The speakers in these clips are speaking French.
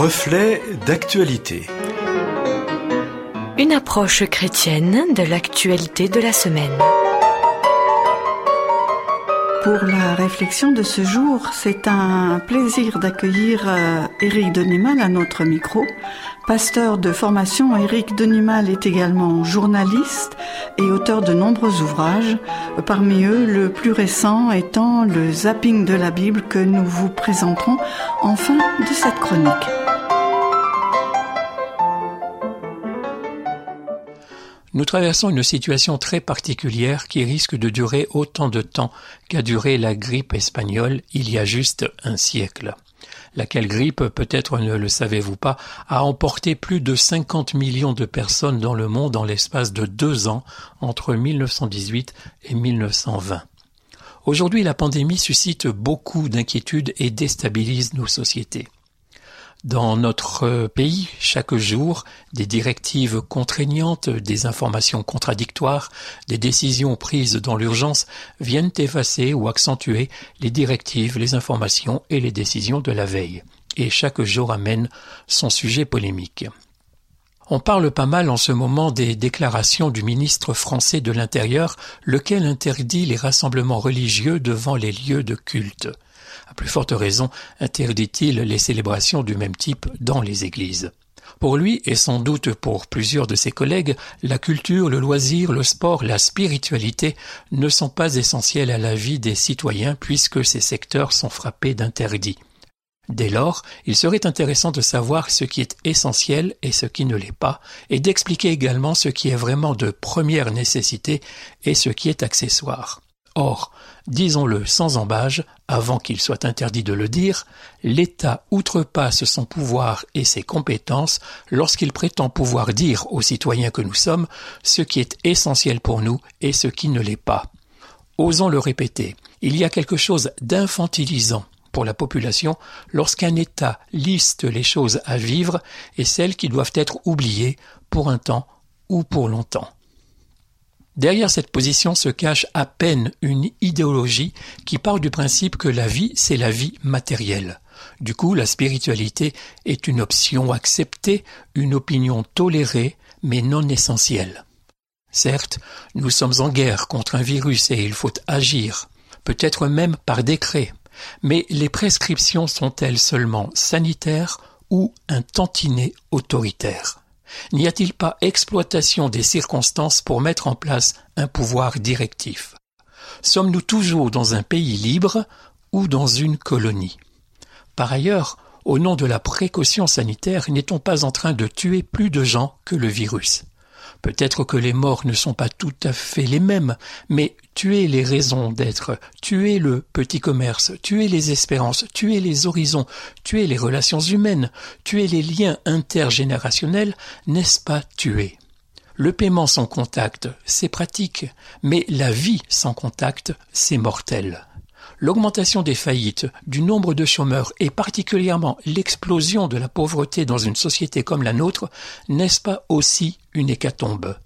Reflet d'actualité. Une approche chrétienne de l'actualité de la semaine. Pour la réflexion de ce jour, c'est un plaisir d'accueillir euh, Éric Denimal à notre micro. Pasteur de formation, Éric Denimal est également journaliste et auteur de nombreux ouvrages, parmi eux le plus récent étant le zapping de la Bible que nous vous présenterons en fin de cette chronique. Nous traversons une situation très particulière qui risque de durer autant de temps qu'a duré la grippe espagnole il y a juste un siècle. Laquelle grippe, peut-être ne le savez-vous pas, a emporté plus de 50 millions de personnes dans le monde en l'espace de deux ans entre 1918 et 1920. Aujourd'hui, la pandémie suscite beaucoup d'inquiétudes et déstabilise nos sociétés. Dans notre pays, chaque jour, des directives contraignantes, des informations contradictoires, des décisions prises dans l'urgence viennent effacer ou accentuer les directives, les informations et les décisions de la veille. Et chaque jour amène son sujet polémique. On parle pas mal en ce moment des déclarations du ministre français de l'Intérieur, lequel interdit les rassemblements religieux devant les lieux de culte. À plus forte raison interdit-il les célébrations du même type dans les églises. Pour lui, et sans doute pour plusieurs de ses collègues, la culture, le loisir, le sport, la spiritualité ne sont pas essentiels à la vie des citoyens puisque ces secteurs sont frappés d'interdits. Dès lors, il serait intéressant de savoir ce qui est essentiel et ce qui ne l'est pas, et d'expliquer également ce qui est vraiment de première nécessité et ce qui est accessoire. Or, disons-le sans embâge, avant qu'il soit interdit de le dire, l'État outrepasse son pouvoir et ses compétences lorsqu'il prétend pouvoir dire aux citoyens que nous sommes ce qui est essentiel pour nous et ce qui ne l'est pas. Osons le répéter, il y a quelque chose d'infantilisant pour la population lorsqu'un État liste les choses à vivre et celles qui doivent être oubliées pour un temps ou pour longtemps. Derrière cette position se cache à peine une idéologie qui part du principe que la vie, c'est la vie matérielle. Du coup, la spiritualité est une option acceptée, une opinion tolérée, mais non essentielle. Certes, nous sommes en guerre contre un virus et il faut agir, peut-être même par décret, mais les prescriptions sont-elles seulement sanitaires ou un tantinet autoritaire? N'y a-t-il pas exploitation des circonstances pour mettre en place un pouvoir directif? Sommes-nous toujours dans un pays libre ou dans une colonie? Par ailleurs, au nom de la précaution sanitaire, n'est-on pas en train de tuer plus de gens que le virus? Peut-être que les morts ne sont pas tout à fait les mêmes, mais tuer les raisons d'être, tuer le petit commerce, tuer les espérances, tuer les horizons, tuer les relations humaines, tuer les liens intergénérationnels, n'est-ce pas tuer? Le paiement sans contact, c'est pratique, mais la vie sans contact, c'est mortel l'augmentation des faillites, du nombre de chômeurs et particulièrement l'explosion de la pauvreté dans une société comme la nôtre, n'est-ce pas aussi une hécatombe?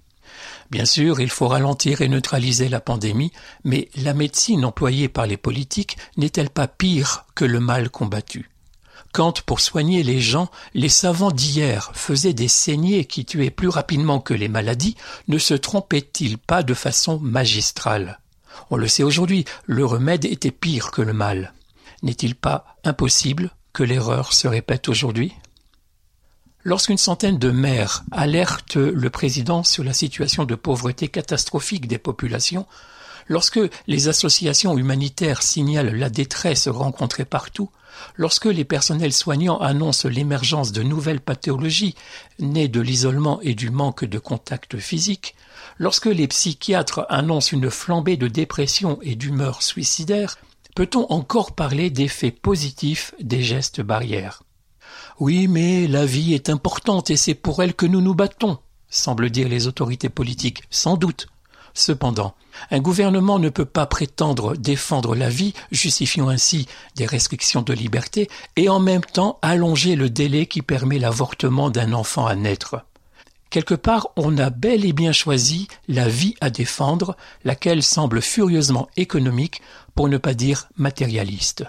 Bien sûr, il faut ralentir et neutraliser la pandémie, mais la médecine employée par les politiques n'est-elle pas pire que le mal combattu? Quand, pour soigner les gens, les savants d'hier faisaient des saignées qui tuaient plus rapidement que les maladies, ne se trompaient-ils pas de façon magistrale? On le sait aujourd'hui, le remède était pire que le mal. N'est-il pas impossible que l'erreur se répète aujourd'hui? Lorsqu'une centaine de maires alertent le président sur la situation de pauvreté catastrophique des populations, lorsque les associations humanitaires signalent la détresse rencontrée partout, lorsque les personnels soignants annoncent l'émergence de nouvelles pathologies nées de l'isolement et du manque de contact physique, Lorsque les psychiatres annoncent une flambée de dépression et d'humeur suicidaire, peut-on encore parler d'effets positifs des gestes barrières? Oui, mais la vie est importante et c'est pour elle que nous nous battons, semblent dire les autorités politiques, sans doute. Cependant, un gouvernement ne peut pas prétendre défendre la vie, justifiant ainsi des restrictions de liberté, et en même temps allonger le délai qui permet l'avortement d'un enfant à naître. Quelque part, on a bel et bien choisi la vie à défendre, laquelle semble furieusement économique, pour ne pas dire matérialiste.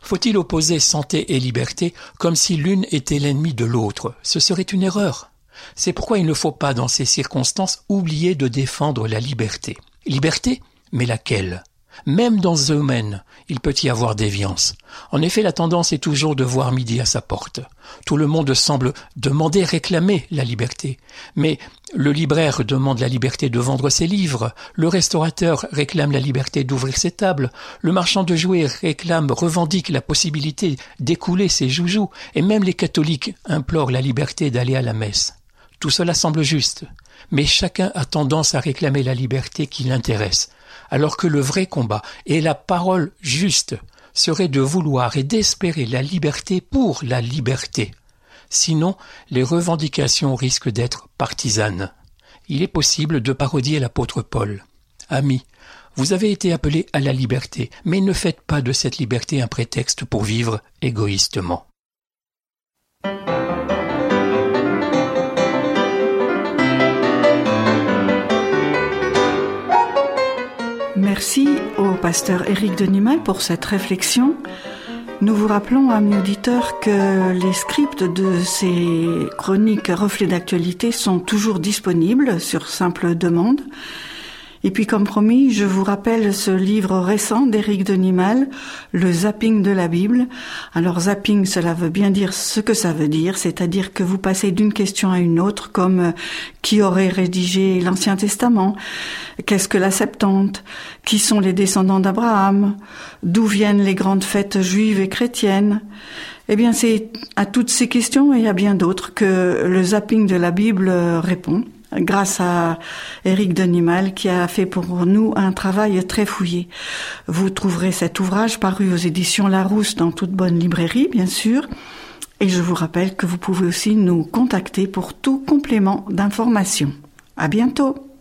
Faut-il opposer santé et liberté comme si l'une était l'ennemi de l'autre? Ce serait une erreur. C'est pourquoi il ne faut pas, dans ces circonstances, oublier de défendre la liberté. Liberté Mais laquelle? Même dans ce domaine, il peut y avoir déviance. En effet, la tendance est toujours de voir midi à sa porte. Tout le monde semble demander, réclamer la liberté. Mais le libraire demande la liberté de vendre ses livres, le restaurateur réclame la liberté d'ouvrir ses tables, le marchand de jouets réclame, revendique la possibilité d'écouler ses joujoux, et même les catholiques implorent la liberté d'aller à la messe. Tout cela semble juste, mais chacun a tendance à réclamer la liberté qui l'intéresse, alors que le vrai combat et la parole juste serait de vouloir et d'espérer la liberté pour la liberté. Sinon, les revendications risquent d'être partisanes. Il est possible de parodier l'apôtre Paul. Amis, vous avez été appelés à la liberté, mais ne faites pas de cette liberté un prétexte pour vivre égoïstement. Merci au pasteur Éric Denimal pour cette réflexion. Nous vous rappelons, amis auditeurs, que les scripts de ces chroniques reflets d'actualité sont toujours disponibles sur simple demande. Et puis, comme promis, je vous rappelle ce livre récent d'Éric Denimal, Le zapping de la Bible. Alors, zapping, cela veut bien dire ce que ça veut dire, c'est-à-dire que vous passez d'une question à une autre, comme euh, qui aurait rédigé l'Ancien Testament, qu'est-ce que la Septante, qui sont les descendants d'Abraham, d'où viennent les grandes fêtes juives et chrétiennes? Eh bien, c'est à toutes ces questions et à bien d'autres que le zapping de la Bible répond grâce à Éric Denimal qui a fait pour nous un travail très fouillé. Vous trouverez cet ouvrage paru aux éditions Larousse dans toute bonne librairie, bien sûr. Et je vous rappelle que vous pouvez aussi nous contacter pour tout complément d'information. À bientôt!